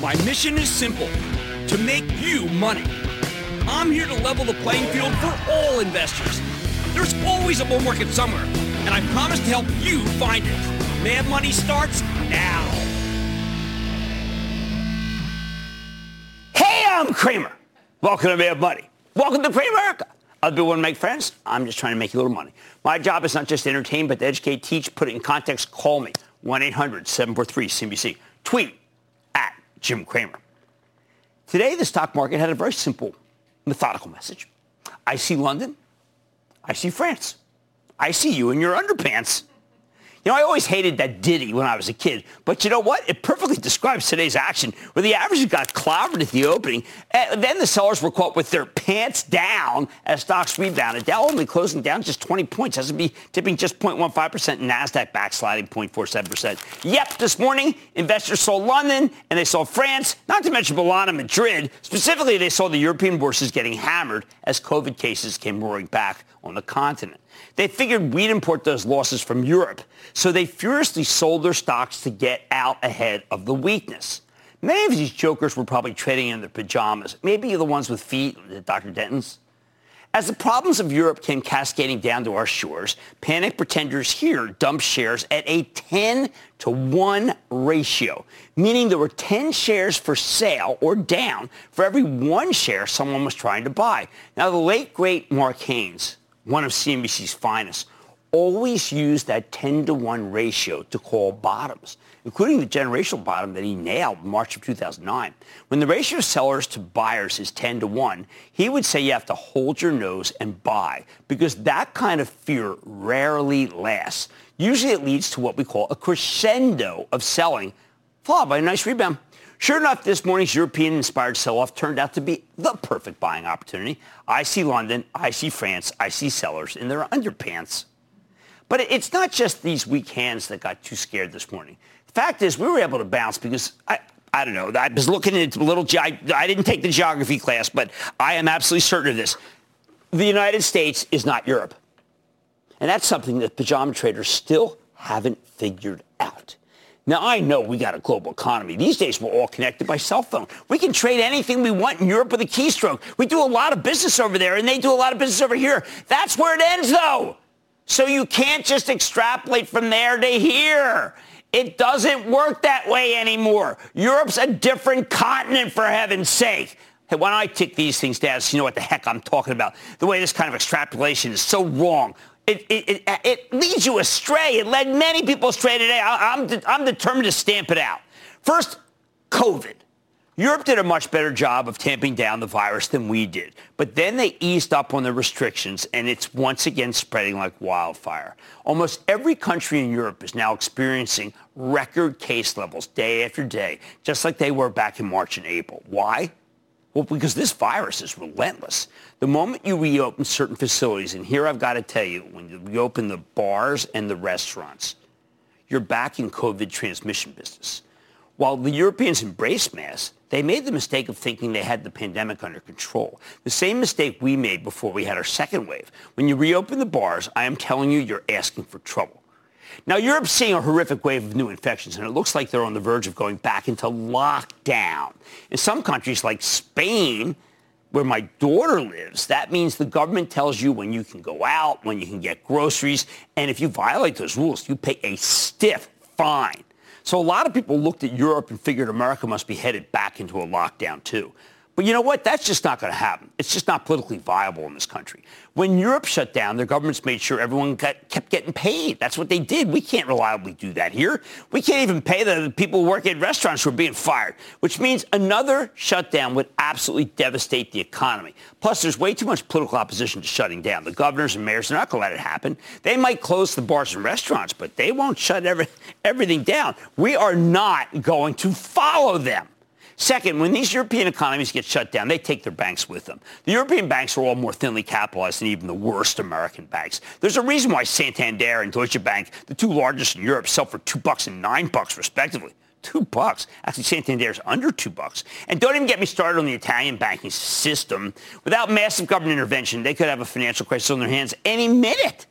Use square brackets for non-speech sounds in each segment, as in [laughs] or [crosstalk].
My mission is simple to make you money. I'm here to level the playing field for all investors. There's always a bull market somewhere, and I promise to help you find it. Mad Money starts now. Hey, I'm Cramer. Welcome to Mad Money. Welcome to Cramerica. Other people want to make friends. I'm just trying to make a little money. My job is not just to entertain, but to educate, teach, put it in context. Call me. 1-800-743-CNBC. Tweet Jim Cramer. Today, the stock market had a very simple, methodical message. I see London. I see France. I see you in your underpants. You know, I always hated that ditty when I was a kid, but you know what? It perfectly describes today's action, where the averages got clobbered at the opening, and then the sellers were caught with their pants down as stocks rebounded. Dow only closing down just 20 points, S&P tipping just 0.15%, Nasdaq backsliding 0.47%. Yep, this morning investors saw London and they saw France, not to mention Milan and Madrid. Specifically, they saw the European bourses getting hammered as COVID cases came roaring back on the continent. They figured we'd import those losses from Europe, so they furiously sold their stocks to get out ahead of the weakness. Many of these jokers were probably trading in their pajamas, maybe the ones with feet, Dr. Denton's. As the problems of Europe came cascading down to our shores, panic pretenders here dumped shares at a 10 to 1 ratio, meaning there were 10 shares for sale or down for every one share someone was trying to buy. Now, the late, great Mark Haines, one of CNBC's finest, always used that 10 to 1 ratio to call bottoms, including the generational bottom that he nailed in March of 2009. When the ratio of sellers to buyers is 10 to 1, he would say you have to hold your nose and buy because that kind of fear rarely lasts. Usually it leads to what we call a crescendo of selling, followed by a nice rebound. Sure enough, this morning's European-inspired sell-off turned out to be the perfect buying opportunity. I see London, I see France, I see sellers in their underpants. But it's not just these weak hands that got too scared this morning. The fact is, we were able to bounce because I, I don't know. I was looking at a little. I, I didn't take the geography class, but I am absolutely certain of this. The United States is not Europe, and that's something that pajama traders still haven't figured out. Now, I know we got a global economy. These days, we're all connected by cell phone. We can trade anything we want in Europe with a keystroke. We do a lot of business over there, and they do a lot of business over here. That's where it ends, though. So you can't just extrapolate from there to here. It doesn't work that way anymore. Europe's a different continent, for heaven's sake. Hey, why don't I take these things down so you know what the heck I'm talking about? The way this kind of extrapolation is so wrong. It, it, it, it leads you astray. It led many people astray today. I, I'm, I'm determined to stamp it out. First, COVID. Europe did a much better job of tamping down the virus than we did. But then they eased up on the restrictions, and it's once again spreading like wildfire. Almost every country in Europe is now experiencing record case levels day after day, just like they were back in March and April. Why? Well, because this virus is relentless. The moment you reopen certain facilities, and here I've got to tell you, when you reopen the bars and the restaurants, you're back in COVID transmission business. While the Europeans embraced masks, they made the mistake of thinking they had the pandemic under control. The same mistake we made before we had our second wave. When you reopen the bars, I am telling you, you're asking for trouble. Now, Europe's seeing a horrific wave of new infections, and it looks like they're on the verge of going back into lockdown. In some countries like Spain, where my daughter lives, that means the government tells you when you can go out, when you can get groceries, and if you violate those rules, you pay a stiff fine. So a lot of people looked at Europe and figured America must be headed back into a lockdown too. But you know what? That's just not going to happen. It's just not politically viable in this country. When Europe shut down, their governments made sure everyone got, kept getting paid. That's what they did. We can't reliably do that here. We can't even pay the people who work at restaurants who are being fired, which means another shutdown would absolutely devastate the economy. Plus, there's way too much political opposition to shutting down. The governors and mayors are not going to let it happen. They might close the bars and restaurants, but they won't shut every, [laughs] everything down. We are not going to follow them. Second, when these European economies get shut down, they take their banks with them. The European banks are all more thinly capitalized than even the worst American banks. There's a reason why Santander and Deutsche Bank, the two largest in Europe, sell for two bucks and nine bucks respectively. Two bucks. Actually, Santander's under two bucks. And don't even get me started on the Italian banking system. Without massive government intervention, they could have a financial crisis on their hands any minute.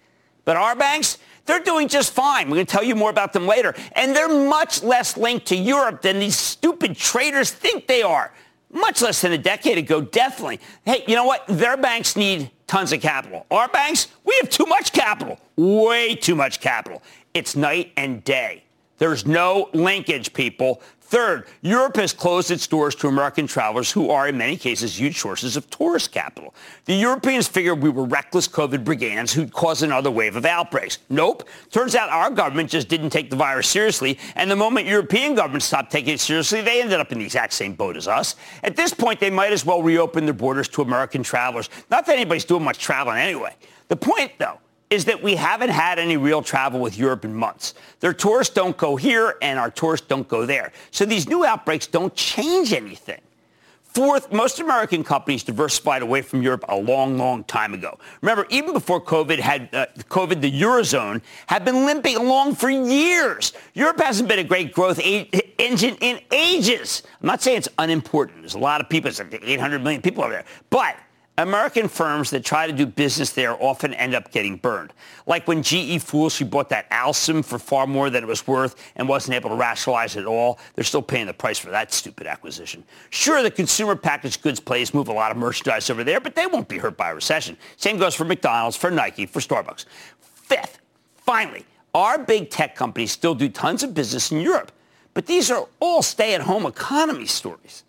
But our banks, They're doing just fine. We're going to tell you more about them later. And they're much less linked to Europe than these stupid traders think they are. Much less than a decade ago, definitely. Hey, you know what? Their banks need tons of capital. Our banks, we have too much capital. Way too much capital. It's night and day. There's no linkage, people. Third, Europe has closed its doors to American travelers who are, in many cases, huge sources of tourist capital. The Europeans figured we were reckless COVID brigands who'd cause another wave of outbreaks. Nope. Turns out our government just didn't take the virus seriously, and the moment European governments stopped taking it seriously, they ended up in the exact same boat as us. At this point, they might as well reopen their borders to American travelers. Not that anybody's doing much traveling anyway. The point, though, is that we haven't had any real travel with Europe in months. Their tourists don't go here and our tourists don't go there. So these new outbreaks don't change anything. Fourth, most American companies diversified away from Europe a long, long time ago. Remember, even before COVID had uh, COVID, the eurozone had been limping along for years. Europe hasn't been a great growth a- engine in ages. I'm not saying it's unimportant. There's a lot of people. It's like 800 million people over there, but American firms that try to do business there often end up getting burned. Like when GE foolishly bought that Alstom for far more than it was worth and wasn't able to rationalize it at all. They're still paying the price for that stupid acquisition. Sure, the consumer packaged goods plays move a lot of merchandise over there, but they won't be hurt by a recession. Same goes for McDonald's, for Nike, for Starbucks. Fifth, finally, our big tech companies still do tons of business in Europe, but these are all stay-at-home economy stories.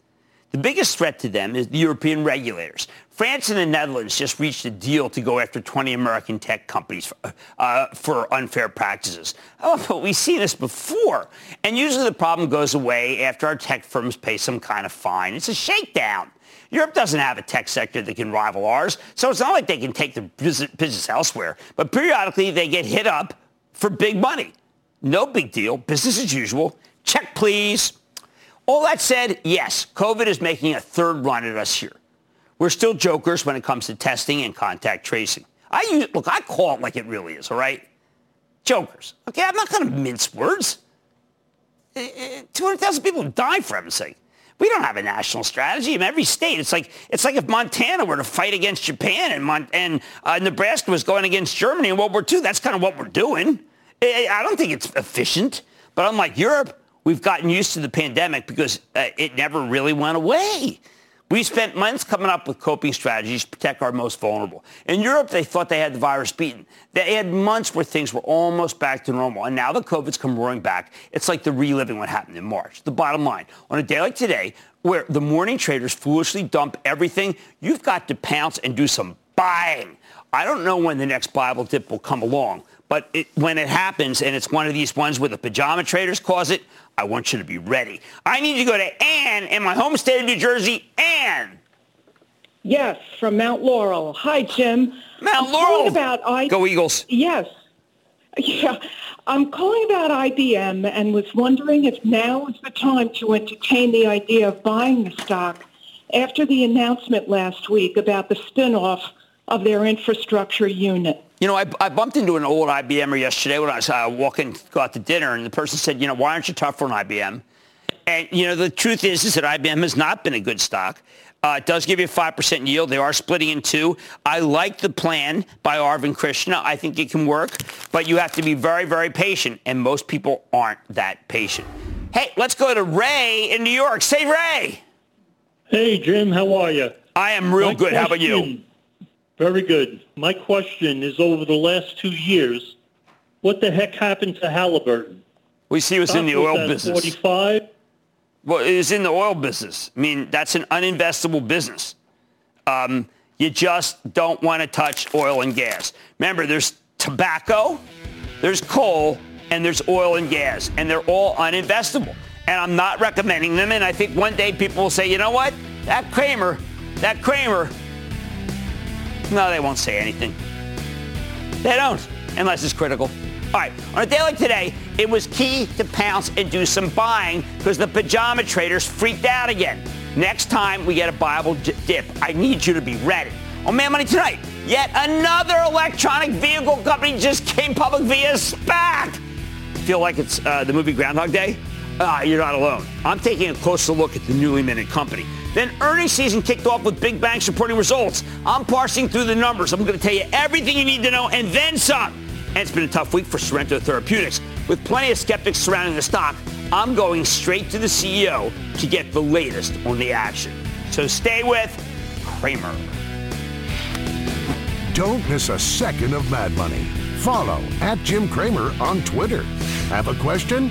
The biggest threat to them is the European regulators. France and the Netherlands just reached a deal to go after 20 American tech companies for, uh, for unfair practices. Oh, but we've seen this before. And usually the problem goes away after our tech firms pay some kind of fine. It's a shakedown. Europe doesn't have a tech sector that can rival ours, so it's not like they can take the business elsewhere. But periodically they get hit up for big money. No big deal. Business as usual. Check, please. All that said, yes, COVID is making a third run at us here. We're still jokers when it comes to testing and contact tracing. I use, look, I call it like it really is, all right? Jokers. Okay, I'm not going to mince words. Eh, eh, 200,000 people die for heaven's sake. We don't have a national strategy in every state. It's like it's like if Montana were to fight against Japan and Mon- and uh, Nebraska was going against Germany in World War II. That's kind of what we're doing. Eh, I don't think it's efficient. But unlike Europe, We've gotten used to the pandemic because uh, it never really went away. We spent months coming up with coping strategies to protect our most vulnerable. In Europe, they thought they had the virus beaten. They had months where things were almost back to normal. And now the COVID's come roaring back. It's like the reliving what happened in March. The bottom line, on a day like today, where the morning traders foolishly dump everything, you've got to pounce and do some buying. I don't know when the next Bible dip will come along, but it, when it happens and it's one of these ones where the pajama traders cause it, I want you to be ready. I need to go to Ann in my home state of New Jersey. Ann. Yes, from Mount Laurel. Hi, Jim. Mount I'm Laurel. About I- go Eagles. Yes. [laughs] Yeah, I'm calling about IBM and was wondering if now is the time to entertain the idea of buying the stock after the announcement last week about the spinoff of their infrastructure unit. You know, I, I, bumped into an old IBMer yesterday when I was uh, walking, go out to dinner, and the person said, you know, why aren't you tough for an IBM? And, you know, the truth is, is that IBM has not been a good stock. Uh, it does give you a 5% yield. They are splitting in two. I like the plan by Arvind Krishna. I think it can work, but you have to be very, very patient, and most people aren't that patient. Hey, let's go to Ray in New York. Say, Ray. Hey, Jim. How are you? I am real My good. How about you? Very good. My question is over the last two years, what the heck happened to Halliburton? We see it was in the oil business. 45? Well, it was in the oil business. I mean, that's an uninvestable business. Um, you just don't want to touch oil and gas. Remember, there's tobacco, there's coal, and there's oil and gas, and they're all uninvestable. And I'm not recommending them. And I think one day people will say, you know what? That Cramer, that Cramer, no, they won't say anything. They don't, unless it's critical. All right, on a day like today, it was key to pounce and do some buying because the pajama traders freaked out again. Next time we get a Bible dip, I need you to be ready. On Mad Money Tonight, yet another electronic vehicle company just came public via SPAC. Feel like it's uh, the movie Groundhog Day? Ah, you're not alone. I'm taking a closer look at the newly minted company. Then earnings season kicked off with big banks reporting results. I'm parsing through the numbers. I'm going to tell you everything you need to know and then some. And it's been a tough week for Sorrento Therapeutics. With plenty of skeptics surrounding the stock, I'm going straight to the CEO to get the latest on the action. So stay with Cramer. Don't miss a second of Mad Money. Follow at Jim Cramer on Twitter. Have a question?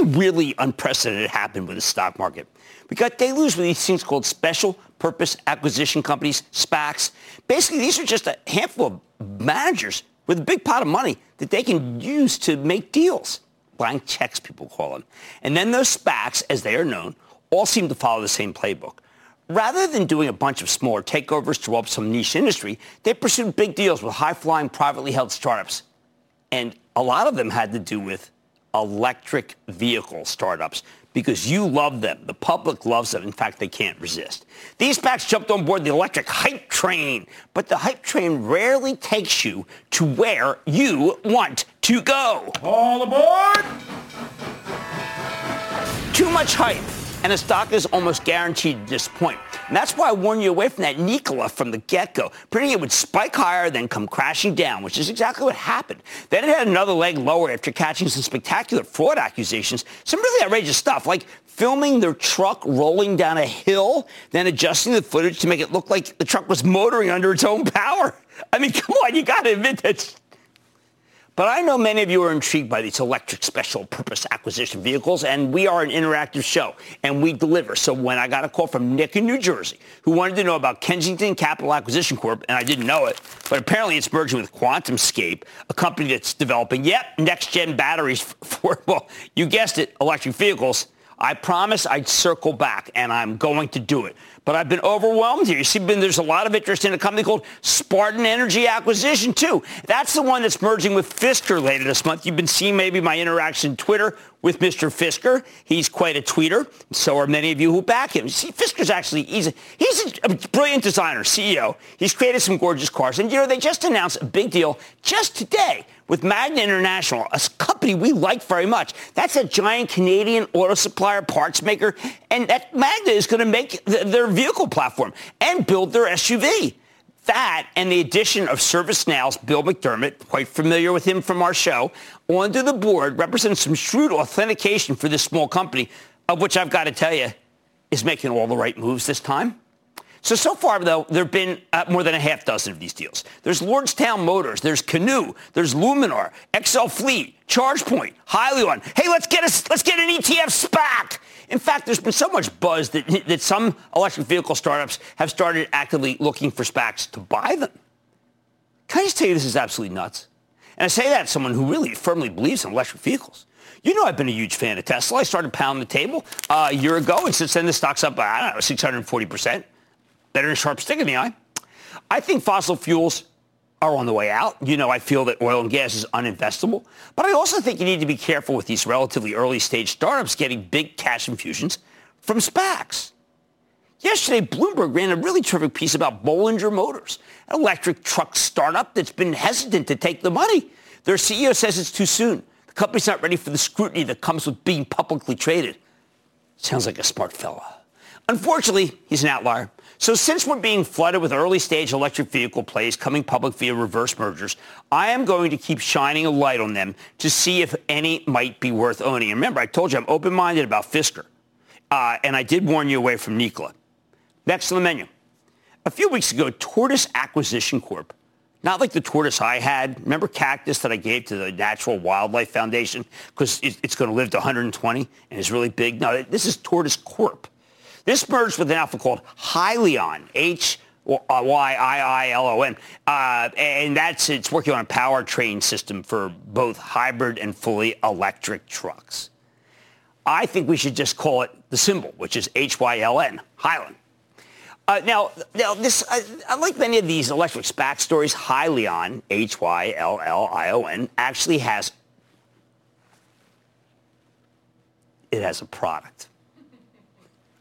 something really unprecedented happened with the stock market. We got deluge with these things called special purpose acquisition companies, SPACs. Basically, these are just a handful of managers with a big pot of money that they can use to make deals. Blank checks, people call them. And then those SPACs, as they are known, all seem to follow the same playbook. Rather than doing a bunch of smaller takeovers to roll up some niche industry, they pursued big deals with high-flying privately held startups. And a lot of them had to do with electric vehicle startups because you love them. The public loves them. In fact, they can't resist. These SPACs jumped on board the electric hype train, but the hype train rarely takes you to where you want to go. All aboard! Too much hype and the stock is almost guaranteed to disappoint. And that's why I warned you away from that Nikola from the get-go, predicting it would spike higher, then come crashing down, which is exactly what happened. Then it had another leg lower after catching some spectacular fraud accusations, some really outrageous stuff, like filming their truck rolling down a hill, then adjusting the footage to make it look like the truck was motoring under its own power. [laughs] I mean, come on, you got to admit that's but I know many of you are intrigued by these electric special purpose acquisition vehicles, and we are an interactive show, and we deliver. So when I got a call from Nick in New Jersey, who wanted to know about Kensington Capital Acquisition Corp., and I didn't know it, but apparently it's merging with QuantumScape, a company that's developing, yep, next-gen batteries [laughs] for, well, you guessed it, electric vehicles. I promised I'd circle back, and I'm going to do it but I've been overwhelmed here. You see, there's a lot of interest in a company called Spartan Energy Acquisition, too. That's the one that's merging with Fisker later this month. You've been seeing maybe my interaction on Twitter with Mr. Fisker. He's quite a tweeter. So are many of you who back him. See, Fisker's actually, he's a, he's a brilliant designer, CEO. He's created some gorgeous cars. And, you know, they just announced a big deal just today with Magna International, a company we like very much. That's a giant Canadian auto supplier parts maker. And that Magna is going to make th- their vehicle platform and build their SUV. That and the addition of ServiceNow's Bill McDermott, quite familiar with him from our show, onto the board represents some shrewd authentication for this small company, of which I've got to tell you is making all the right moves this time. So, so far, though, there have been uh, more than a half dozen of these deals. There's Lordstown Motors, there's Canoo, there's Luminar, XL Fleet, ChargePoint, Hyliion. Hey, let's get, a, let's get an ETF SPAC. In fact, there's been so much buzz that, that some electric vehicle startups have started actively looking for SPACs to buy them. Can I just tell you this is absolutely nuts? And I say that as someone who really firmly believes in electric vehicles. You know I've been a huge fan of Tesla. I started pounding the table uh, a year ago, and since then the stock's up, by I don't know, 640%. Better than a sharp stick in the eye. I think fossil fuels are on the way out. You know, I feel that oil and gas is uninvestable. But I also think you need to be careful with these relatively early stage startups getting big cash infusions from SPACs. Yesterday, Bloomberg ran a really terrific piece about Bollinger Motors, an electric truck startup that's been hesitant to take the money. Their CEO says it's too soon. The company's not ready for the scrutiny that comes with being publicly traded. Sounds like a smart fella. Unfortunately, he's an outlier. So since we're being flooded with early stage electric vehicle plays coming public via reverse mergers, I am going to keep shining a light on them to see if any might be worth owning. And remember, I told you I'm open-minded about Fisker. Uh, and I did warn you away from Nikola. Next on the menu. A few weeks ago, Tortoise Acquisition Corp, not like the tortoise I had. Remember Cactus that I gave to the Natural Wildlife Foundation because it's going to live to 120 and is really big? No, this is Tortoise Corp. This merged with an outfit called Hyliion, H. Y-I-I-L-O-N. Uh, and that's, it's working on a powertrain system for both hybrid and fully electric trucks. I think we should just call it the symbol, which is H-Y-L-N, Hyliion. Uh, now, now this, uh, unlike many of these electric SPAC stories, Hyliion, H-Y-L-L-I-O-N, actually has it has a product.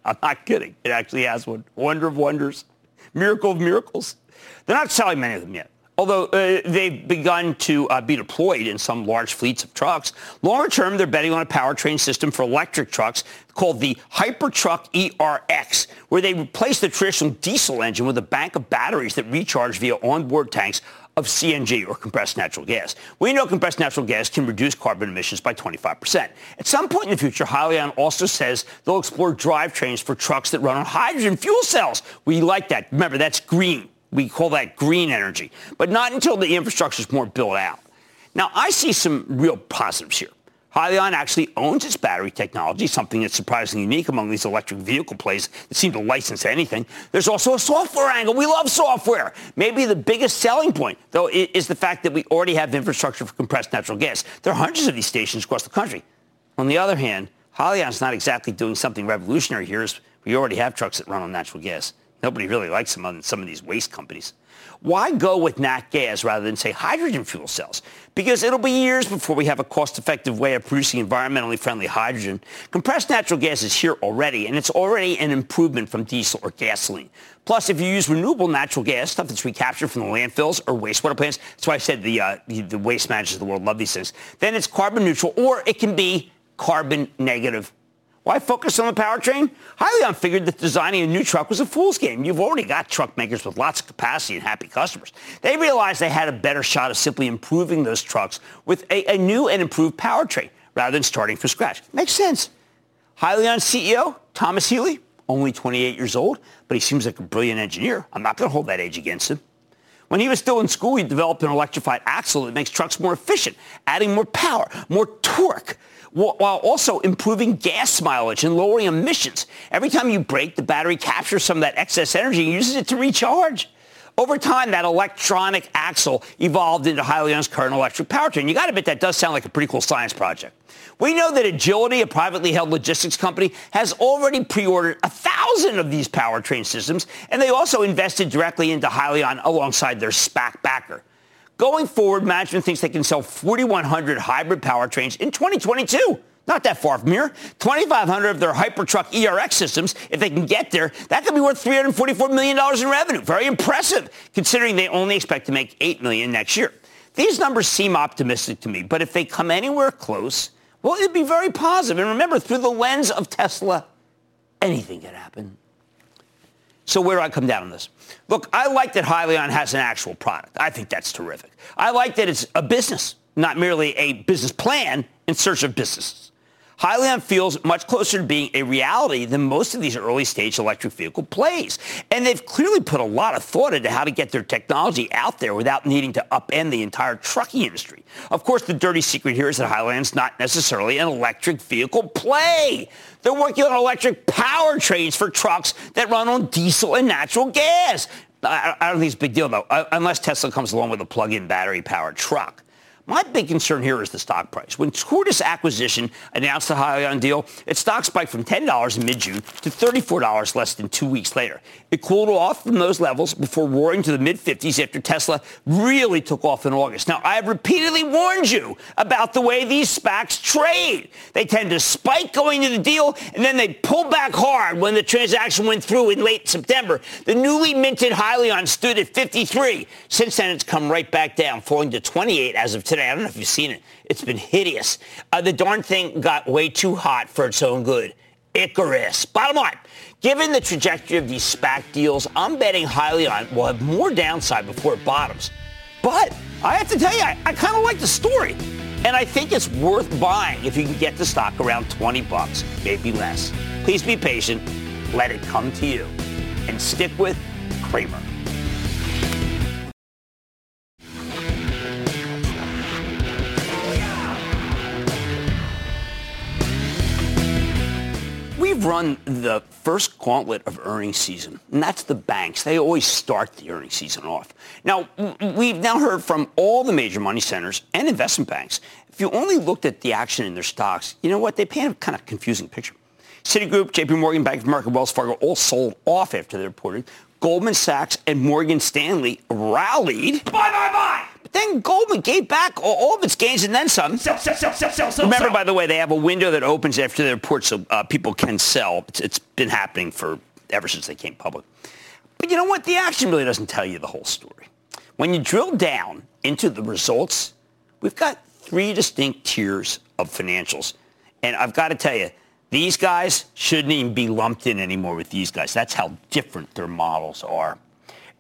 I'm not kidding. It actually has one. Wonder of wonders. Miracle of miracles. They're not selling many of them yet although uh, they've begun to uh, be deployed in some large fleets of trucks. Longer term, they're betting on a powertrain system for electric trucks called the Hypertruck ERX, where they replace the traditional diesel engine with a bank of batteries that recharge via onboard tanks of CNG or compressed natural gas. We know compressed natural gas can reduce carbon emissions by 25%. At some point in the future, Hyliion also says they'll explore drivetrains for trucks that run on hydrogen fuel cells. We like that. Remember, that's green. We call that green energy, but not until the infrastructure is more built out. Now, I see some real positives here. Hyliion actually owns its battery technology, something that's surprisingly unique among these electric vehicle plays that seem to license anything. There's also a software angle. We love software. Maybe the biggest selling point, though, is the fact that we already have infrastructure for compressed natural gas. There are hundreds of these stations across the country. On the other hand, Hyliion's not exactly doing something revolutionary here, as we already have trucks that run on natural gas. Nobody really likes them on some of these waste companies. Why go with nat gas rather than, say, hydrogen fuel cells? Because it'll be years before we have a cost-effective way of producing environmentally friendly hydrogen. Compressed natural gas is here already, and it's already an improvement from diesel or gasoline. Plus, if you use renewable natural gas, stuff that's recaptured from the landfills or wastewater plants, that's why I said the, uh, the, the waste managers of the world love these things, then it's carbon neutral, or it can be carbon negative why focus on the powertrain? Hyliion figured that designing a new truck was a fool's game. You've already got truck makers with lots of capacity and happy customers. They realized they had a better shot of simply improving those trucks with a, a new and improved powertrain rather than starting from scratch. Makes sense. Hyliion CEO, Thomas Healy, only 28 years old, but he seems like a brilliant engineer. I'm not going to hold that age against him. When he was still in school, he developed an electrified axle that makes trucks more efficient, adding more power, more torque while also improving gas mileage and lowering emissions. Every time you brake, the battery captures some of that excess energy and uses it to recharge. Over time, that electronic axle evolved into Hyliion's current electric powertrain. You got to admit that does sound like a pretty cool science project. We know that Agility, a privately held logistics company, has already pre-ordered a thousand of these powertrain systems, and they also invested directly into Hyliion alongside their SPAC backer. Going forward, management thinks they can sell 4,100 hybrid powertrains in 2022. Not that far from here. 2,500 of their Hypertruck ERX systems, if they can get there, that could be worth $344 million in revenue. Very impressive, considering they only expect to make 8 million next year. These numbers seem optimistic to me, but if they come anywhere close, well, it'd be very positive. And remember, through the lens of Tesla, anything can happen. So where do I come down on this? Look, I like that Hyliion has an actual product. I think that's terrific. I like that it's a business, not merely a business plan in search of businesses. Hyliion feels much closer to being a reality than most of these early stage electric vehicle plays. And they've clearly put a lot of thought into how to get their technology out there without needing to upend the entire trucking industry. Of course, the dirty secret here is that Hyliion's not necessarily an electric vehicle play. They're working on electric powertrains for trucks that run on diesel and natural gas. I, don't think it's a big deal, though, uh, unless Tesla comes along with a plug-in battery-powered truck. My big concern here is the stock price. When Tortoise Acquisition announced the Hyliion deal, its stock spiked from $10 in mid-June to $34 less than two weeks later. It cooled off from those levels before roaring to the mid-50s after Tesla really took off in August. Now, I have repeatedly warned you about the way these SPACs trade. They tend to spike going to the deal, and then they pull back hard when the transaction went through in late September. The newly minted Hyliion stood at 53. Since then, it's come right back down, falling to 28 as of today today. I don't know if you've seen it. It's been hideous. Uh, the darn thing got way too hot for its own good. Icarus. Bottom line, given the trajectory of these SPAC deals, I'm betting Hyliion will have more downside before it bottoms. But I have to tell you, I, I kind of like the story. And I think it's worth buying if you can get the stock around 20 bucks, maybe less. Please be patient. Let it come to you. And stick with Cramer. Run the first gauntlet of earnings season, and that's the banks. They always start the earnings season off. Now, we've now heard from all the major money centers and investment banks. If you only looked at the action in their stocks, you know what? They paint a kind of confusing picture. Citigroup, JP Morgan, Bank of America, Wells Fargo all sold off after they reported. Goldman Sachs and Morgan Stanley rallied. Bye, bye, bye! Then Goldman gave back all, of its gains and then some. Sell, sell, sell, sell, sell, sell. Remember, sell. by the way, they have a window that opens after the report so uh, people can sell. It's, it's been happening for ever since they came public. But you know what? The action really doesn't tell you the whole story. When you drill down into the results, we've got three distinct tiers of financials. And I've got to tell you, these guys shouldn't even be lumped in anymore with these guys. That's how different their models are.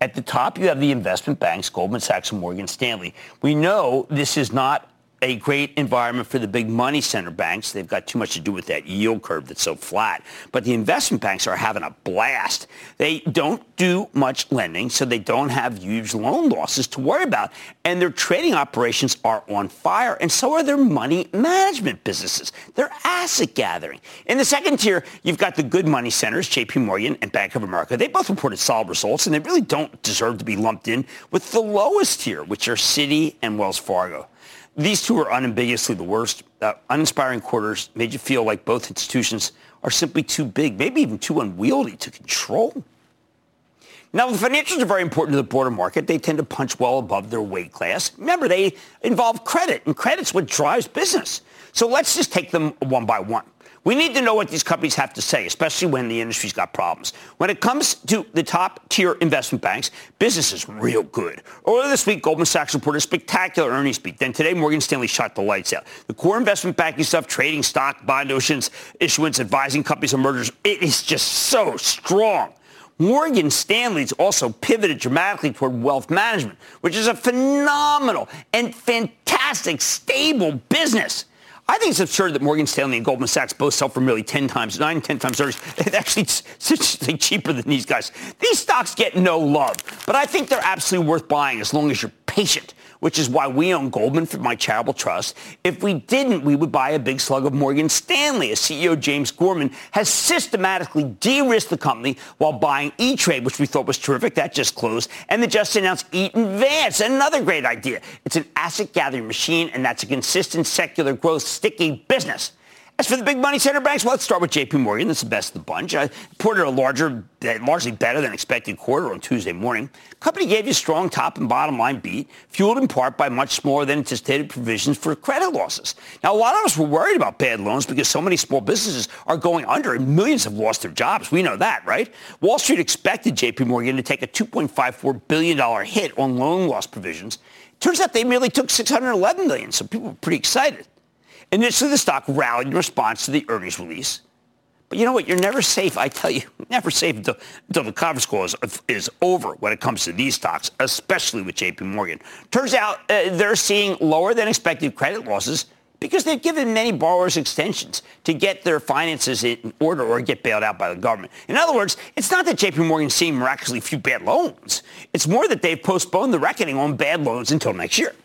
At the top, you have the investment banks, Goldman Sachs and Morgan Stanley. We know this is not a great environment for the big money center banks. They've got too much to do with that yield curve that's so flat. But the investment banks are having a blast. They don't do much lending, so they don't have huge loan losses to worry about. And their trading operations are on fire, and so are their money management businesses. They're asset gathering. In the second tier, you've got the good money centers, JP Morgan and Bank of America. They both reported solid results, and they really don't deserve to be lumped in with the lowest tier, which are Citi and Wells Fargo. These two are unambiguously the worst. Uh, uninspiring quarters made you feel like both institutions are simply too big, maybe even too unwieldy to control. Now, the financials are very important to the broader market. They tend to punch well above their weight class. Remember, they involve credit, and credit's what drives business. So let's just take them one by one. We need to know what these companies have to say, especially when the industry's got problems. When it comes to the top tier investment banks, business is real good. Earlier this week, Goldman Sachs reported a spectacular earnings beat. Then today, Morgan Stanley shot the lights out. The core investment banking stuff, trading stock, bond issuance, issuance, advising companies on mergers, it is just so strong. Morgan Stanley's also pivoted dramatically toward wealth management, which is a phenomenal and fantastic, stable business. I think it's absurd that Morgan Stanley and Goldman Sachs both sell for nearly 10 times, 9, 10 times earnings. [laughs] It's actually [laughs] cheaper than these guys. These stocks get no love, but I think they're absolutely worth buying as long as you're patient which is why we own Goldman for my charitable trust. If we didn't, we would buy a big slug of Morgan Stanley. As CEO James Gorman has systematically de-risked the company while buying E-Trade, which we thought was terrific. That just closed. And the just announced Eaton Vance, another great idea. It's an asset gathering machine, and that's a consistent secular growth, sticky business. As for the big money center banks, well, let's start with JP Morgan. That's the best of the bunch. I reported a larger, largely better than expected quarter on Tuesday morning. Company gave you a strong top and bottom line beat, fueled in part by much smaller than anticipated provisions for credit losses. Now, a lot of us were worried about bad loans because so many small businesses are going under and millions have lost their jobs. We know that, right? Wall Street expected JP Morgan to take a $2.54 billion hit on loan loss provisions. Turns out they merely took 611 million, so people were pretty excited. Initially, the stock rallied in response to the earnings release. But you know what? You're never safe. I tell you, [laughs] never safe until, until the conference call is, is over when it comes to these stocks, especially with JP Morgan. Turns out uh, they're seeing lower than expected credit losses because they've given many borrowers extensions to get their finances in order or get bailed out by the government. In other words, it's not that JP Morgan's seeing miraculously few bad loans. It's more that they've postponed the reckoning on bad loans until next year.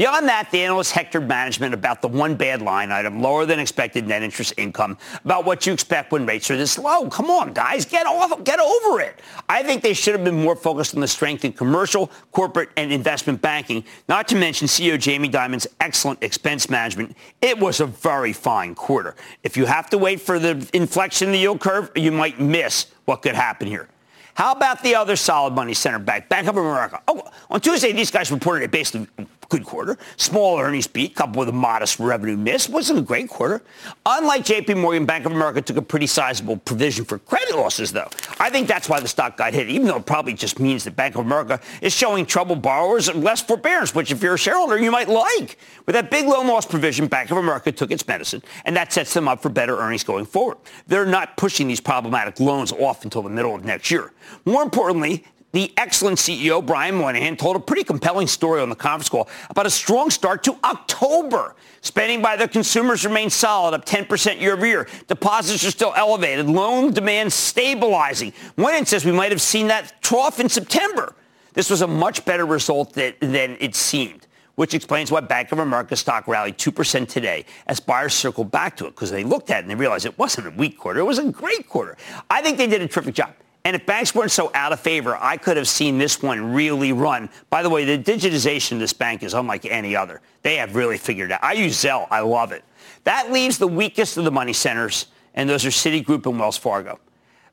Beyond that, the analysts hectored management about the one bad line item, lower than expected net interest income, about what you expect when rates are this low. Come on, guys, get off, get over it. I think they should have been more focused on the strength in commercial, corporate, and investment banking, not to mention CEO Jamie Dimon's excellent expense management. It was a very fine quarter. If you have to wait for the inflection in the yield curve, you might miss what could happen here. How about the other solid money center bank, Bank of America? Oh, on Tuesday, these guys reported a basically good quarter. Small earnings beat coupled with a modest revenue miss. Wasn't a great quarter. Unlike JP Morgan, Bank of America took a pretty sizable provision for credit losses, though. I think that's why the stock got hit, even though it probably just means that Bank of America is showing troubled borrowers less forbearance, which if you're a shareholder, you might like. With that big loan loss provision, Bank of America took its medicine, and that sets them up for better earnings going forward. They're not pushing these problematic loans off until the middle of next year. More importantly, the excellent CEO, Brian Moynihan, told a pretty compelling story on the conference call about a strong start to October. Spending by the consumers remains solid, up 10% year over year. Deposits are still elevated. Loan demand stabilizing. Moynihan says we might have seen that trough in September. This was a much better result than, than it seemed which explains why Bank of America stock rallied 2% today as buyers circled back to it because they looked at it and they realized it wasn't a weak quarter. It was a great quarter. I think they did a terrific job. And if banks weren't so out of favor, I could have seen this one really run. By the way, the digitization of this bank is unlike any other. They have really figured it out. I use Zelle. I love it. That leaves the weakest of the money centers, and those are Citigroup and Wells Fargo.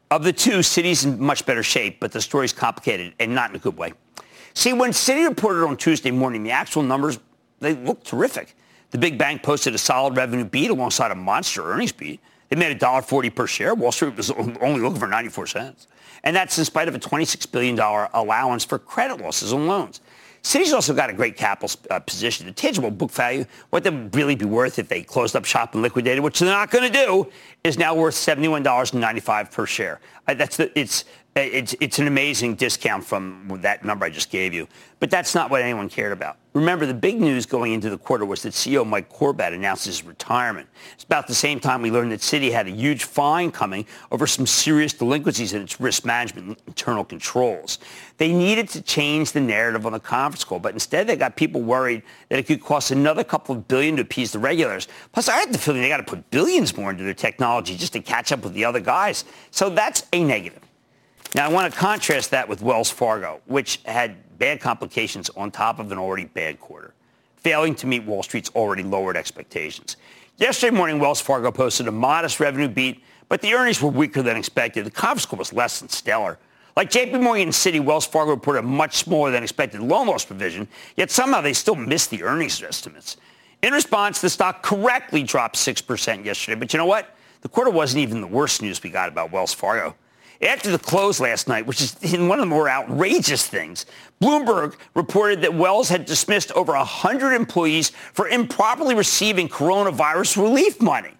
Of the two, Citi's in much better shape, but the story's complicated and not in a good way. See, when Citi reported on Tuesday morning, the actual numbers, they looked terrific. The big bank posted a solid revenue beat alongside a monster earnings beat. They made $1.40 per share. Wall Street was only looking for 94 cents. And that's in spite of a $26 billion allowance for credit losses on loans. Citi's also got a great capital uh, position. The tangible book value, what they would really be worth if they closed up shop and liquidated, which they're not going to do, is now worth $71.95 per share. Uh, that's the, it's it's, it's an amazing discount from that number I just gave you. But that's not what anyone cared about. Remember, the big news going into the quarter was that CEO Mike Corbat announced his retirement. It's about the same time we learned that Citi had a huge fine coming over some serious delinquencies in its risk management internal controls. They needed to change the narrative on the conference call, but instead they got people worried that it could cost another couple of billion to appease the regulators. Plus, I had the feeling they got to put billions more into their technology just to catch up with the other guys. So that's a negative. Now, I want to contrast that with Wells Fargo, which had bad complications on top of an already bad quarter, failing to meet Wall Street's already lowered expectations. Yesterday morning, Wells Fargo posted a modest revenue beat, but the earnings were weaker than expected. The conference call was less than stellar. Like JP Morgan Citi, Wells Fargo reported a much smaller than expected loan loss provision, yet somehow they still missed the earnings estimates. In response, the stock correctly dropped 6% yesterday. But you know what? The quarter wasn't even the worst news we got about Wells Fargo. After the close last night, which is one of the more outrageous things, Bloomberg reported that Wells had dismissed over 100 employees for improperly receiving coronavirus relief money.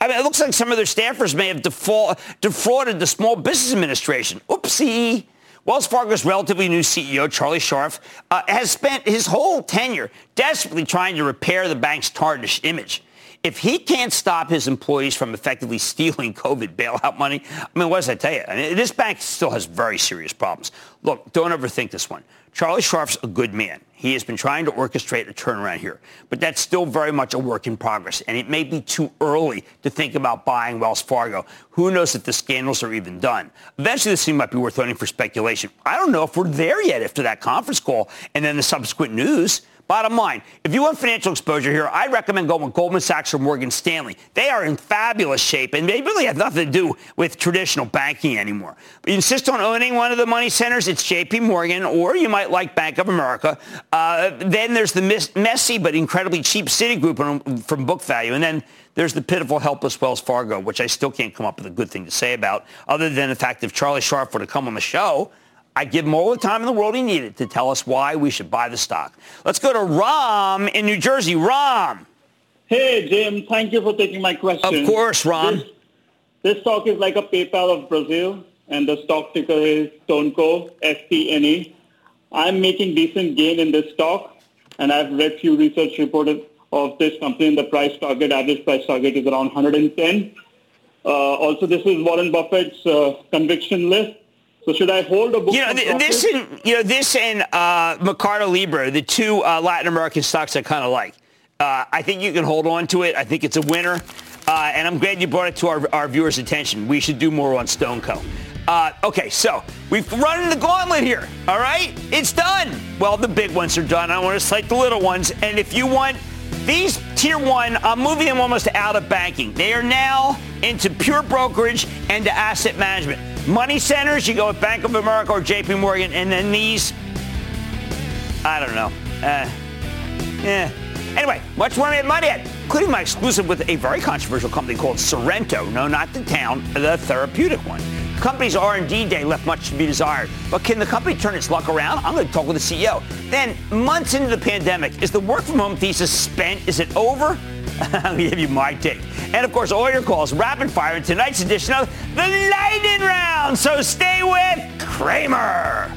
I mean, it looks like some of their staffers may have default, defrauded the Small Business Administration. Oopsie. Wells Fargo's relatively new CEO, Charlie Scharf, uh, has spent his whole tenure desperately trying to repair the bank's tarnished image if he can't stop his employees from effectively stealing [laughs] COVID bailout money, I mean, what does that tell you? I mean, this bank still has very serious problems. Look, don't overthink this one. Charlie Scharf's a good man. He has been trying to orchestrate a turnaround here, but that's still very much a work in progress, and it may be too early to think about buying Wells Fargo. Who knows if the scandals are even done? Eventually, this thing might be worth owning for speculation. I don't know if we're there yet after that conference call and then the subsequent news. Bottom line, if you want financial exposure here, I recommend going with Goldman Sachs or Morgan Stanley. They are in fabulous shape, and they really have nothing to do with traditional banking anymore. But you insist on owning one of the money centers, it's JP Morgan, or you might like Bank of America. Uh, then there's the messy but incredibly cheap Citigroup from book value. And then there's the pitiful, helpless Wells Fargo, which I still can't come up with a good thing to say about, other than the fact if Charlie Scharf were to come on the show, I give him all the time in the world he needed to tell us why we should buy the stock. Let's go to Rom in New Jersey. Rom. Hey, Jim. Thank you for taking my question. Of course, Ram. This, this stock is like a PayPal of Brazil, and the stock ticker is StoneCo, S-T-N-E. I'm making decent gain in this stock, and I've read few research reports of this company, and the price target, average price target is around 110. Uh, also, this is Warren Buffett's uh, conviction list. So should I hold a book? You know, th- this and you know this and uh, Mercado Libre, the two uh, Latin American stocks I kind of like. Uh, I think you can hold on to it. I think it's a winner, uh, and I'm glad you brought it to our, our viewers' attention. We should do more on StoneCo. Uh, okay, so we've run the gauntlet here. All right, it's done. Well, the big ones are done. I want to cite the little ones, and if you want these tier one, I'm moving them almost out of banking. They are now into pure brokerage and to asset management. Money centers, you go with Bank of America or JP Morgan, and then these, I don't know. Uh, yeah. Anyway, much more money at, including my exclusive with a very controversial company called Sorrento. No, not the town, the therapeutic one. The company's R&D day left much to be desired. But can the company turn its luck around? I'm going to talk with the CEO. Then, months into the pandemic, is the work from home thesis spent? Is it over? [laughs] I'll give you my take. And of course, all your calls rapid fire in tonight's edition of the Lightning Round. So stay with Cramer.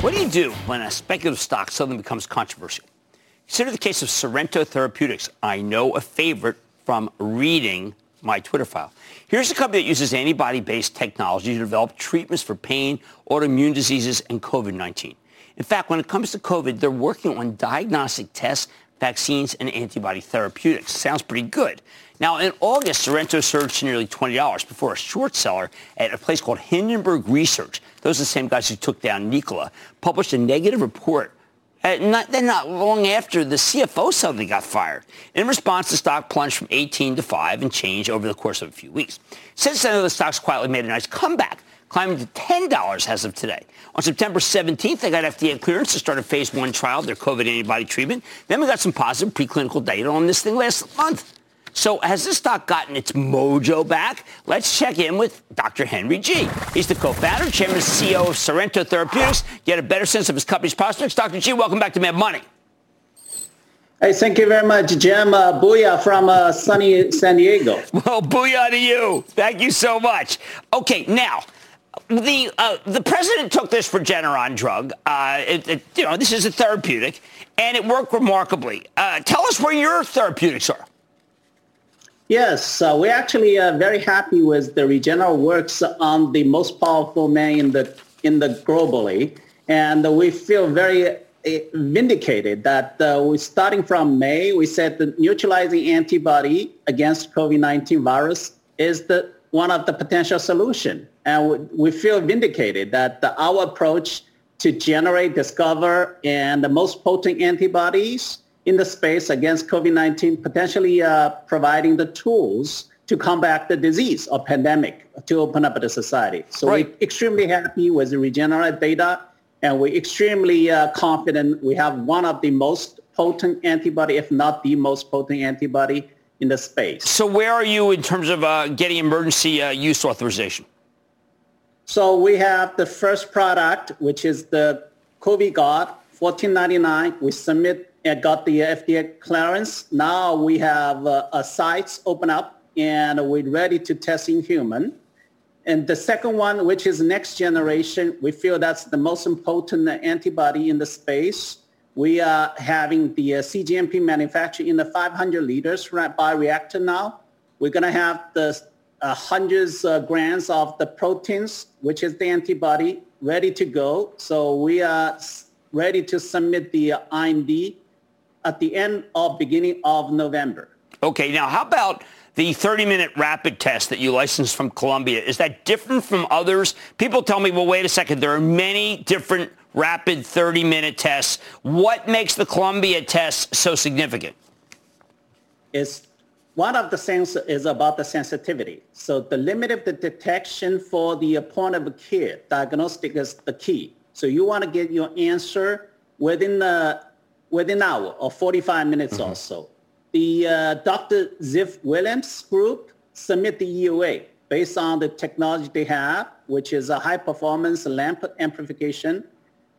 What do you do when a speculative stock suddenly becomes controversial? Consider the case of Sorrento Therapeutics. I know a favorite from reading my Twitter file. Here's a company that uses antibody-based technology to develop treatments for pain, autoimmune diseases, and COVID-19. In fact, when it comes to COVID, they're working on diagnostic tests, vaccines, and antibody therapeutics. Sounds pretty good. Now, in August, Sorrento surged to nearly $20 before a short seller at a place called Hindenburg Research, those are the same guys who took down Nikola, published a negative report Uh, not, then not long after, the CFO suddenly got fired. In response, the stock plunged from 18 to 5 and changed over the course of a few weeks. Since then, the stock's quietly made a nice comeback, climbing to $10 as of today. On September 17th, they got FDA clearance to start a phase one trial of their COVID antibody treatment. Then we got some positive preclinical data on this thing last month. So has this stock gotten its mojo back? Let's check in with Dr. Henry Ji. He's the co-founder, chairman, and CEO of Sorrento Therapeutics. Get a better sense of his company's prospects. Dr. Ji, welcome back to Mad Money. Hey, thank you very much, Jim. Uh, booyah from uh, sunny San Diego. [laughs] Well, booyah to you. Thank you so much. Okay, now, the uh, the president took this Regeneron drug. Uh, it, it, you know, this is a therapeutic, and it worked remarkably. Uh, tell us where your therapeutics are. Yes, uh, we're actually uh, very happy with the Regeneron works on the most powerful man in the in the globally, and we feel very uh, vindicated that uh, we starting from May, we said the neutralizing antibody against COVID-19 virus is the one of the potential solution, and we, we feel vindicated that the, our approach to generate, discover, and the most potent antibodies in the space against COVID-19, potentially uh, providing the tools to combat the disease or pandemic to open up the society. So right. we're extremely happy with the Regeneron data, and we're extremely uh, confident we have one of the most potent antibody, if not the most potent antibody in the space. So where are you in terms of uh, getting emergency uh, use authorization? So we have the first product, which is the COVI-GUARD 1499. We submit and got the FDA clearance. Now we have uh, a sites open up and we're ready to test in human. And the second one, which is next generation, we feel that's the most important antibody in the space. We are having the uh, CGMP manufactured in the 500 liters bioreactor now. We're going to have the uh, hundreds of grams of the proteins, which is the antibody, ready to go. So we are ready to submit the IND at the end of beginning of November. Okay, now how about the 30-minute rapid test that you licensed from Columbia? Is that different from others? People tell me, well, wait a second, there are many different rapid 30-minute tests. What makes the Columbia test so significant? Is one of the things is about the sensitivity. So the limit of the detection for the point of care diagnostic is the key. So you want to get your answer within the within an hour or 45 minutes mm-hmm. or so. The uh, Dr. Ziv Williams group submit the EUA based on the technology they have, which is a high performance lamp amplification.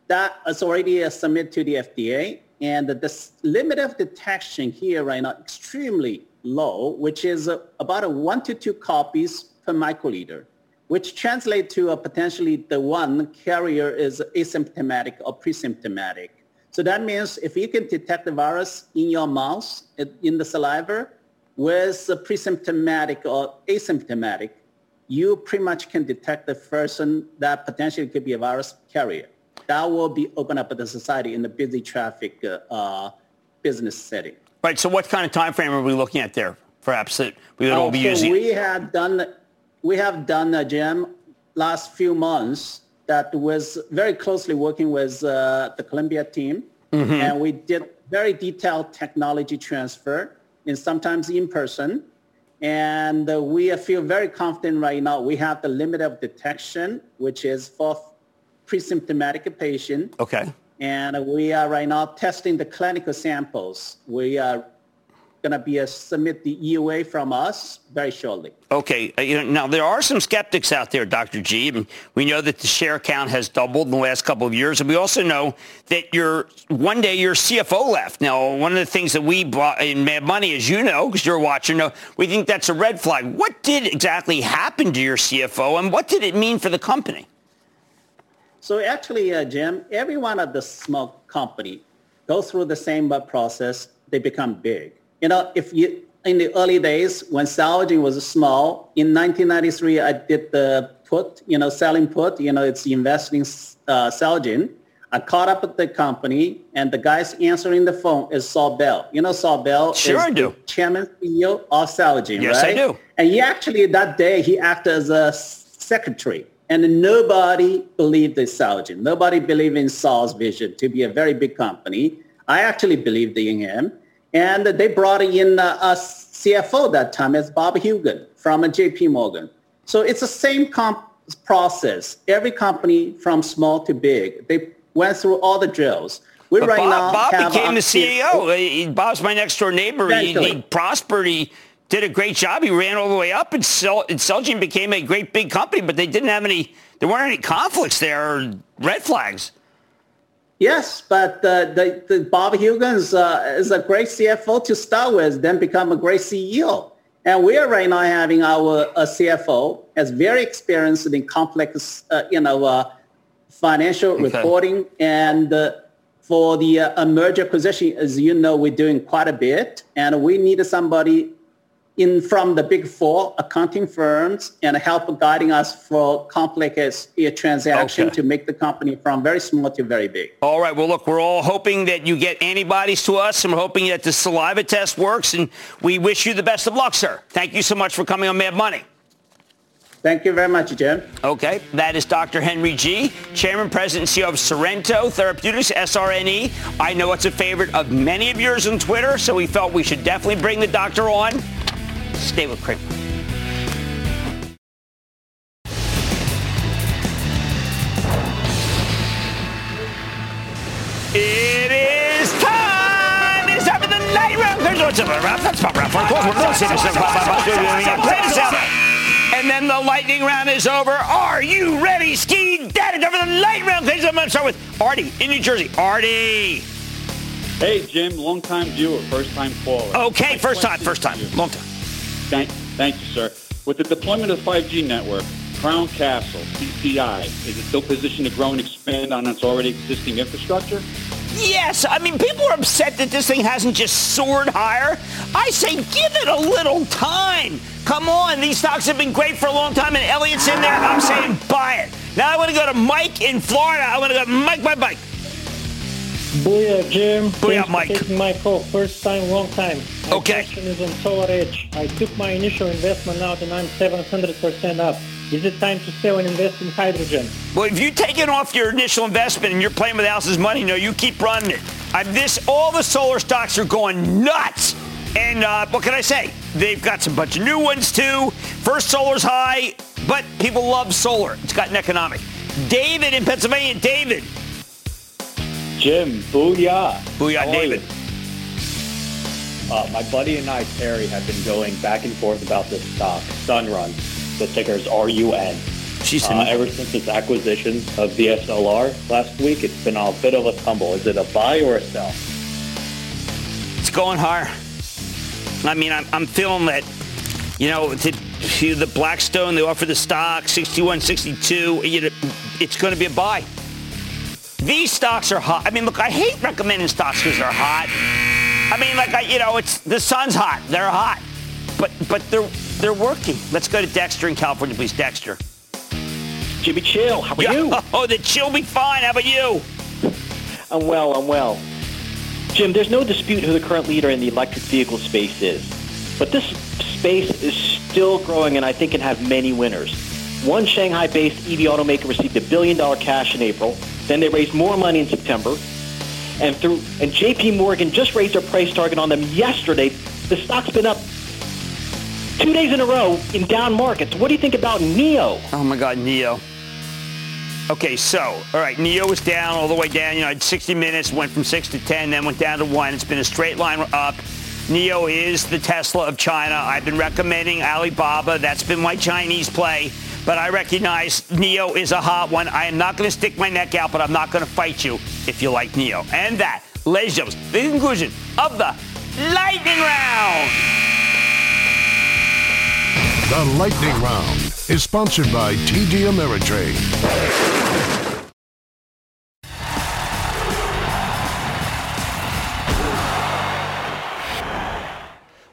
That is already uh, submitted to the FDA. And the limit of detection here right now extremely low, which is uh, about a one to two copies per microliter, which translates to a potentially the one carrier is asymptomatic or pre-symptomatic. So that means if you can detect the virus in your mouth, in the saliva, with pre-symptomatic or asymptomatic, you pretty much can detect the person that potentially could be a virus carrier. That will be open up the society in the busy traffic uh, business setting. Right. So what kind of time frame are we looking at there? Perhaps that we would all be so using. We have done, we have done a jam last few months that was very closely working with uh, the Columbia team. Mm-hmm. And we did very detailed technology transfer and sometimes in person. And uh, we feel very confident right now. We have the limit of detection, which is for pre-symptomatic patient. Okay. And we are right now testing the clinical samples. We are going to be a submit the EUA from us very shortly. Okay. Uh, you know, now, there are some skeptics out there, Dr. And we know that the share count has doubled in the last couple of years. And we also know that your one day your CFO left. Now, one of the things that we bought in Mad Money, as you know, because you're watching, know, we think that's a red flag. What did exactly happen to your CFO and what did it mean for the company? So actually, uh, Jim, every one of the small company go through the same process. They become big you know, if you in the early days when Celgene was small, in 1993 I did the put, you know, selling put, you know, it's investing uh, Celgene. I caught up with the company, and the guys answering the phone is Sol Barer. You know Sol Barer sure is I do. chairman CEO of Celgene, yes, right? I do. And he actually that day he acted as a secretary And nobody believed in Celgene. Nobody believed in Sol's vision to be a very big company. I actually believed in him. And they brought in uh, a, a CFO that time as Bob Hugin from JP Morgan. So it's the same comp- process. Every company from small to big, they went through all the drills. We right Bob, now Bob became the CEO. Bob's my next door neighbor. He, he, prospered. He did a great job. He ran all the way up, and, Cel- and Celgene became a great big company. But they didn't have any. There weren't any conflicts there or red flags. Yes, but uh, the, the Bob Huggins uh, is a great CFO to start with, then become a great CEO. And we are right now having our uh, CFO as very experienced in complex, uh, you know, uh, financial okay. reporting and uh, for the uh, merger position, as you know, we're doing quite a bit, and we need somebody in from the big four accounting firms and help guiding us for complex uh, transaction okay. to make the company from very small to very big. All right. Well, look, we're all hoping that you get antibodies to us and we're hoping that the saliva test works and we wish you the best of luck, sir. Thank you so much for coming on Mad Money. Thank you very much, Jim. Okay, that is Dr. Henry Ji., Chairman, President, and CEO of Sorrento Therapeutics, SRNE. I know it's a favorite of many of yours on Twitter, so we felt we should definitely bring the doctor on. Stay with Cramer. It is time! It's time for the light round! There's what's up, That's not round. Of course, we're not sitting and then the lightning round is over. Are you ready, Ski Daddy? Over the light round. Things I'm going to start with Artie in New Jersey. Artie. Hey, Jim, long time viewer, first time caller. Okay, first time, first time, long time. Thank, thank you, sir. With the deployment of the 5G network, Crown Castle, CCI, is it still positioned to grow and expand on its already existing infrastructure? Yes, I mean, people are upset that this thing hasn't just soared higher. I say give it a little time. Come on, these stocks have been great for a long time, and Elliot's in there. I'm saying buy it. Now I want to go to Mike in Florida. I want to go Mike, Mike, Mike. Booyah, Jim. Booyah, Mike. taking my call. First time, long time. My okay. question is on SolarEdge. I took my initial investment out and I'm 700% up. Is it time to sell and invest in hydrogen? Well, if you take it off your initial investment and you're playing with Alice's money, no, you keep running it. I, this, all the solar stocks are going nuts. And uh, what can I say? They've got some bunch of new ones too. First Solar's high, but people love solar. It's got an economic. David in Pennsylvania. David. Jim, booyah. Booyah, How David. Uh, my buddy and I, Terry, have been going back and forth about this stock, Sunrun. The ticker is RUN. She's uh, ever since its acquisition of VSLR last week, it's been a bit of a tumble. Is it a buy or a sell? It's going higher. I mean, I'm, I'm feeling that, you know, to, the Blackstone, they offer the stock 61, 62. it's going to be a buy. These stocks are hot. I mean, look, I hate recommending stocks because they're hot. I mean, like, I, you know, it's the sun's hot. They're hot. But but they're they're working. Let's go to Dexter in California, please. Dexter. Jimmy Chill, how are yeah. you? [laughs] Oh, the chill be fine. How about you? I'm well, I'm well. Jim, there's no dispute who the current leader in the electric vehicle space is. But this space is still growing and I think can have many winners. One Shanghai-based EV automaker received a billion dollar cash in April. Then they raised more money in September. And through and JP Morgan just raised their price target on them yesterday. The stock's been up two days in a row in down markets. What do you think about NIO? Oh my God, NIO. Okay, so, all right, NIO was down all the way down. You know, 60 minutes, went from 6 to 10, then went down to 1. It's been a straight line up. NIO is the Tesla of China. I've been recommending Alibaba. That's been my Chinese play. But I recognize NIO is a hot one. I am not going to stick my neck out, but I'm not going to fight you if you like NIO. And that, ladies and gentlemen, the conclusion of the Lightning Round. The Lightning Round is sponsored by TD Ameritrade.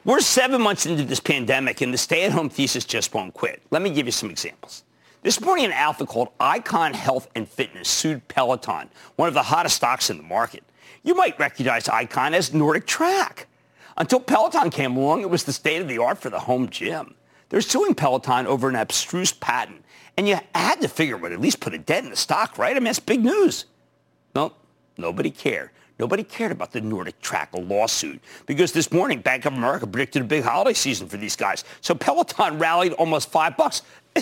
We're seven months into this pandemic, and the stay-at-home thesis just won't quit. Let me give you some examples. This morning, an alpha called Icon Health and Fitness sued Peloton, one of the hottest stocks in the market. You might recognize Icon as NordicTrack. Until Peloton came along, it was the state of the art for the home gym. They're suing Peloton over an abstruse patent. And you had to figure it would at least put a dent in the stock, right? I mean, that's big news. No, nobody cared. Nobody cared about the NordicTrack lawsuit because this morning Bank of America predicted a big holiday season for these guys. So Peloton rallied almost five bucks. [laughs]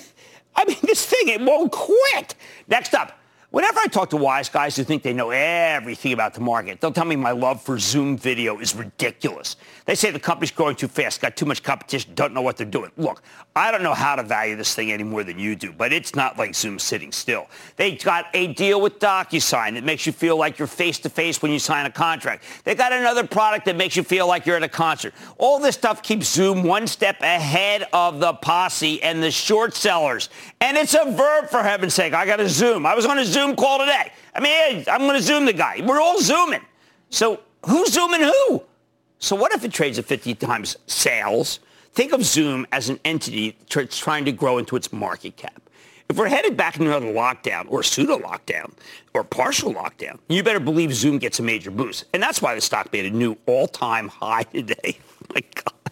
I mean, this thing, it won't quit. Next up, Whenever I talk to wise guys who think they know everything about the market, they'll tell me my love for Zoom video is ridiculous. They say the company's growing too fast, got too much competition, don't know what they're doing. Look, I don't know how to value this thing any more than you do, but it's not like Zoom sitting still. They got a deal with DocuSign that makes you feel like you're face-to-face when you sign a contract. They got another product that makes you feel like you're at a concert. All this stuff keeps Zoom one step ahead of the posse and the short sellers. And it's a verb, for heaven's sake. I got to Zoom. I was on a Zoom call today. I mean, I'm going to Zoom the guy. We're all Zooming. So who's Zooming who? So what if it trades at 50 times sales? Think of Zoom as an entity that's trying to grow into its market cap. If we're headed back into another lockdown or pseudo lockdown or partial lockdown, you better believe Zoom gets a major boost. And that's why the stock made a new all-time [laughs] high today. [laughs] my God.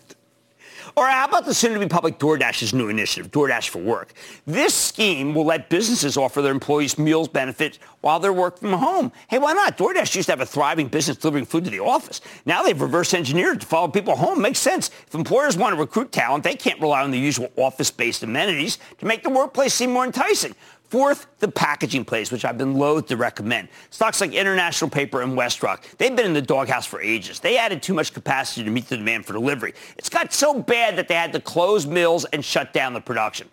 Or how about the soon-to-be public DoorDash's new initiative, DoorDash for Work? This scheme will let businesses offer their employees meals benefits while they're working from home. Hey, why not? DoorDash used to have a thriving business delivering food to the office. Now they've reverse engineered to follow people home. Makes sense. If employers want to recruit talent, they can't rely on the usual office-based amenities to make the workplace seem more enticing. Fourth, the packaging plays, which I've been loath to recommend. Stocks like International Paper and WestRock, they've been in the doghouse for ages. They added too much capacity to meet the demand for delivery. It's got so bad that they had to close mills and shut down the production.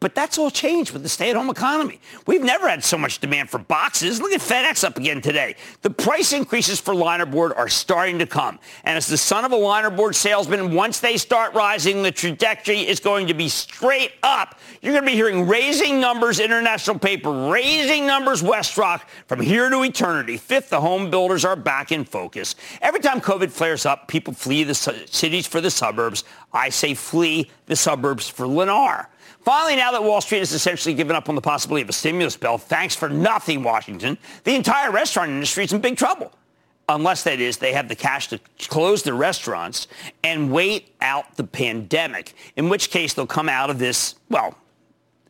But that's all changed with the stay-at-home economy. We've never had so much demand for boxes. Look at FedEx up again today. The price increases for linerboard are starting to come. And as the son of a linerboard salesman, once they start rising, the trajectory is going to be straight up. You're going to be hearing raising numbers International Paper, raising numbers WestRock from here to eternity. Fifth, the home builders are back in focus. Every time COVID flares up, people flee the cities for the suburbs. I say flee the suburbs for Lennar. Finally, now that Wall Street has essentially given up on the possibility of a stimulus bill, thanks for nothing, Washington, the entire restaurant industry is in big trouble. Unless that is, they have the cash to close their restaurants and wait out the pandemic, in which case they'll come out of this, well,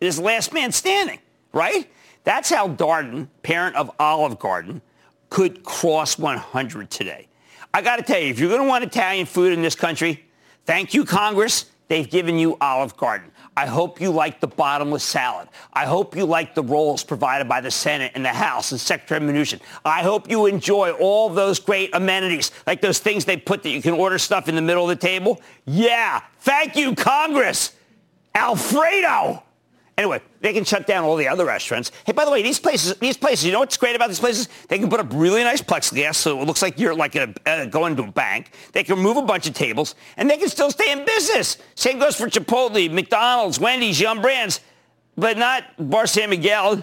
this last man standing, right? That's how Darden, parent of Olive Garden, could cross 100 today. I got to tell you, if you're going to want Italian food in this country, thank you, Congress. They've given you Olive Garden. I hope you like the bottomless salad. I hope you like the rolls provided by the Senate and the House and Secretary Mnuchin. I hope you enjoy all those great amenities, like those things they put that you can order stuff in the middle of the table. Yeah, thank you, Congress. Alfredo. Anyway, they can shut down all the other restaurants. Hey, by the way, these places, these places, you know what's great about these places? They can put up really nice plexiglass so it looks like you're like a, uh, going to a bank. They can remove a bunch of tables, and they can still stay in business. Same goes for Chipotle, McDonald's, Wendy's, Yum Brands, but not Bar San Miguel.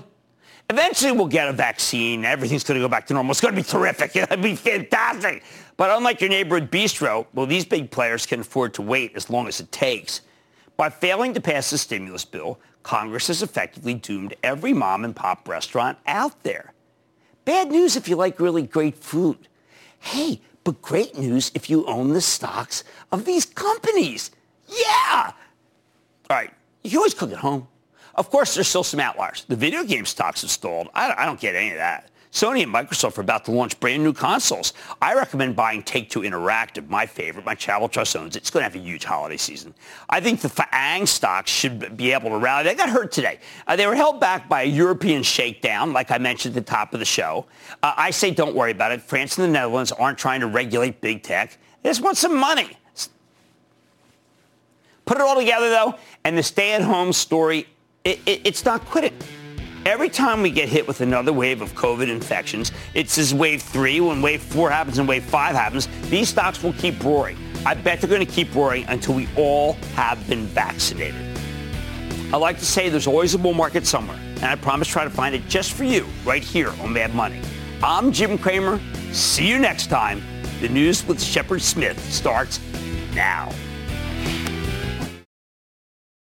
Eventually, we'll get a vaccine. Everything's going to go back to normal. It's going to be terrific. [laughs] It'll be fantastic. But unlike your neighborhood bistro, well, these big players can afford to wait as long as it takes. By failing to pass the stimulus bill, Congress has effectively doomed every mom and pop restaurant out there. Bad news if you like really great food. Hey, but great news if you own the stocks of these companies. Yeah! All right, you can always cook at home. Of course, there's still some outliers. The video game stocks have stalled. I don't, I don't get any of that. Sony and Microsoft are about to launch brand new consoles. I recommend buying Take-Two Interactive, my favorite. My travel trust owns it. It's going to have a huge holiday season. I think the FAANG stocks should be able to rally. They got hurt today. Uh, they were held back by a European shakedown, like I mentioned at the top of the show. Uh, I say don't worry about it. France and the Netherlands aren't trying to regulate big tech. They just want some money. Put it all together, though, and the stay-at-home story, it, it, it's not quitting. Every time we get hit with another wave of COVID infections, it's as wave three, when wave four happens and wave five happens, these stocks will keep roaring. I bet they're going to keep roaring until we all have been vaccinated. I like to say there's always a bull market somewhere, and I promise to try to find it just for you right here on Mad Money. I'm Jim Cramer. See you next time. The news with Shepard Smith starts now.